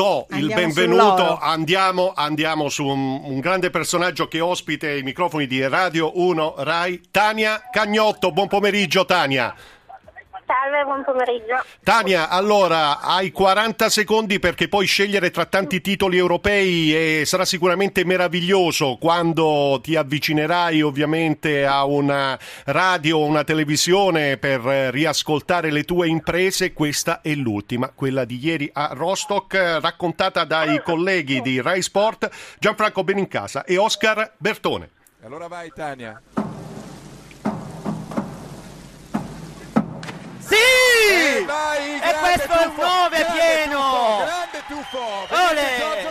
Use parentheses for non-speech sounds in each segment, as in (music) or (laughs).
do il Andiamo benvenuto, sull'oro. andiamo, andiamo su un, un grande personaggio che ospite i microfoni di Radio 1 Rai, Tania Cagnotto. Buon pomeriggio Tania. Salve, buon pomeriggio. Tania, allora hai 40 secondi perché puoi scegliere tra tanti titoli europei e sarà sicuramente meraviglioso quando ti avvicinerai ovviamente a una radio o una televisione per riascoltare le tue imprese. Questa è l'ultima, quella di ieri a Rostock, raccontata dai colleghi di Rai Sport Gianfranco Benincasa e Oscar Bertone. Allora vai Tania. Sì! E vai, E questo è un tuffo, 9 grande pieno! grande tuffo!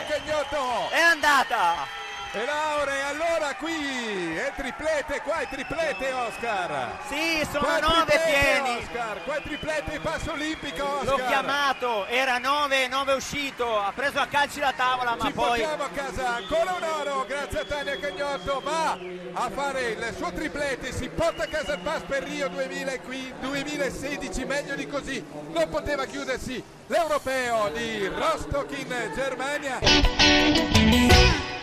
Cagnotto! È andata! E Laure, allora qui è triplete, qua è triplete Oscar! Sì, sono Qua è 9 triplete, pieni! Oscar, qua è triplete in passo olimpico Oscar! L'ho chiamato, era 9, 9 uscito, ha preso a calci la tavola, ma Ci poi portiamo a casa ancora un oro grazie a Tania Cagnotto va a fare il suo triplete si porta a casa il pass per Rio 2015 2016 meglio di così non poteva chiudersi l'europeo di Rostock in Germania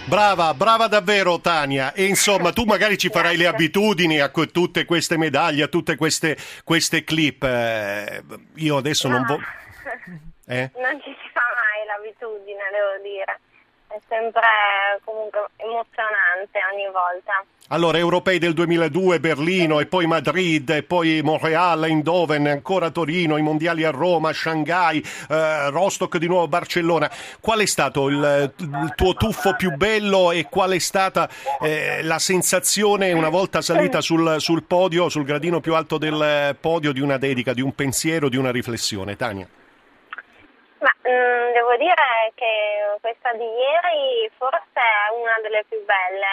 Brava, brava davvero Tania. E insomma, tu magari ci farai le abitudini a que- tutte queste medaglie, a tutte queste, queste clip. Eh, io adesso non voglio... Eh? Non ci si fa mai l'abitudine, devo dire. È sempre comunque emozionante ogni volta. Allora, europei del 2002, Berlino, e poi Madrid, e poi Montreal, Eindhoven, ancora Torino, i mondiali a Roma, Shanghai, eh, Rostock di nuovo, Barcellona. Qual è stato il, il tuo tuffo più bello e qual è stata eh, la sensazione una volta salita sul, sul podio, sul gradino più alto del podio, di una dedica, di un pensiero, di una riflessione? Tania. Mm, devo dire che questa di ieri forse è una delle più belle.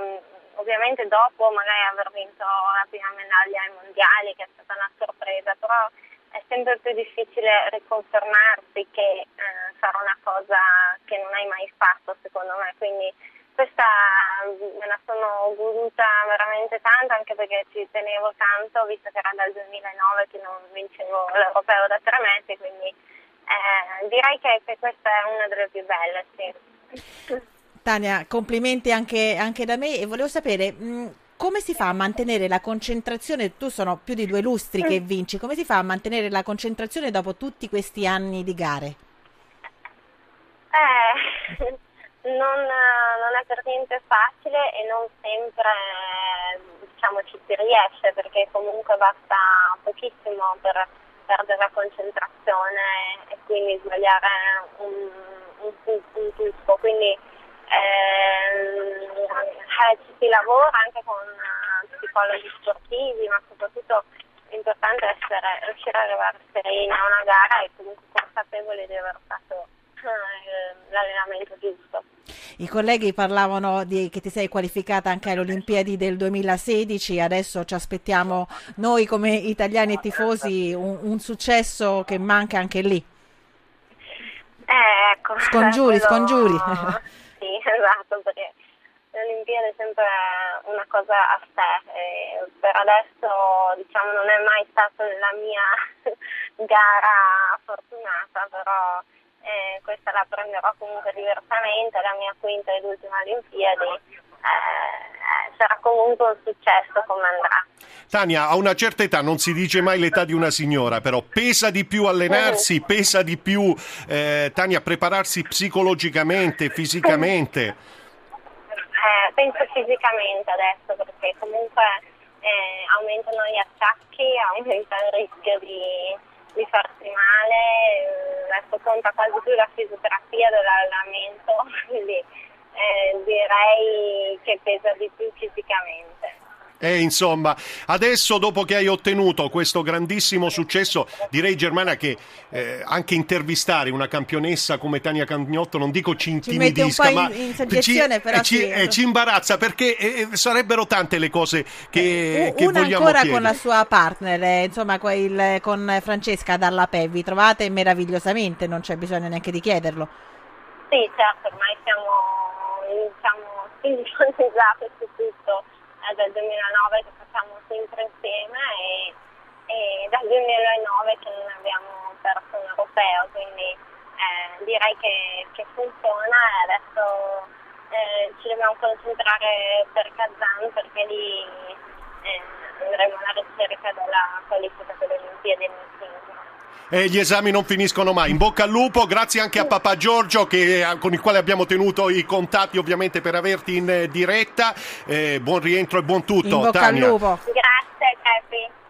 Mm, Ovviamente dopo magari aver vinto la prima medaglia ai mondiali, che è stata una sorpresa, però è sempre più difficile riconfermarsi che eh, sarà una cosa che non hai mai fatto, secondo me. Quindi questa mm, me la sono goduta veramente tanto, anche perché ci tenevo tanto, visto che era dal 2009 che non vincevo l'europeo da tre metri, quindi eh, direi che, che questa è una delle più belle, sì. Tania, complimenti anche, anche da me e volevo sapere mh, come si fa a mantenere la concentrazione? Tu sono più di due lustri che vinci, come si fa a mantenere la concentrazione dopo tutti questi anni di gare? Eh, (laughs) non, non è per niente facile e non sempre diciamo, ci si riesce perché comunque basta pochissimo per perdere la concentrazione e quindi sbagliare un, un, un tuffo. Quindi ehm, eh, ci si lavora anche con eh, psicologi sportivi, ma soprattutto è essere, riuscire ad arrivare sereni a una gara e comunque consapevoli di aver fatto eh, l'allenamento giusto. I colleghi parlavano di, che ti sei qualificata anche alle Olimpiadi del 2016, adesso ci aspettiamo noi come italiani e tifosi un, un successo che manca anche lì. Eh, ecco, Scongiuri, (laughs) quello- scongiuri. (laughs) Sì, esatto, perché l'Olimpiade è sempre una cosa a sé. e per adesso diciamo non è mai stata la mia (laughs) gara fortunata, però eh, questa la prenderò comunque diversamente, la mia quinta ed ultima Olimpiadi. eh, sarà comunque un successo come andrà. Tania, a una certa età non si dice mai l'età di una signora, però pesa di più allenarsi, pesa di più, eh, Tania, prepararsi psicologicamente, fisicamente. Eh, penso fisicamente adesso perché comunque eh, aumentano gli attacchi, (laughs) aumenta il rischio di, di farsi male, eh, adesso conta quasi più la fisioterapia dell'allenamento, (laughs) quindi eh, direi che pesa di più fisicamente. E insomma, adesso dopo che hai ottenuto questo grandissimo successo, direi Germana che eh, anche intervistare una campionessa come Tania Cagnotto, non dico ci Ci mette un intimidisca, po' in- ma in soggezione, ci, però eh, ci, sì. eh, ci imbarazza perché eh, sarebbero tante le cose che, U- che Una vogliamo ancora chiedere. con la sua partner, eh, insomma quel- con Francesca Dalla Pe, vi trovate meravigliosamente, non c'è bisogno neanche di chiederlo. Sì, certo, ormai siamo diciamo, sintonizzate (laughs) su tutto è dal 2009 che facciamo sempre insieme e, e dal 2009 che non abbiamo perso un europeo, quindi eh, direi che, che funziona e adesso eh, ci dobbiamo concentrare per Kazan perché lì eh, andremo alla ricerca della qualifica per le Olimpiadi nel singolo. E gli esami non finiscono mai. In bocca al lupo, grazie anche a papà Giorgio che, con il quale abbiamo tenuto i contatti ovviamente per averti in diretta. Eh, buon rientro e buon tutto. In bocca Tania. al lupo. Grazie.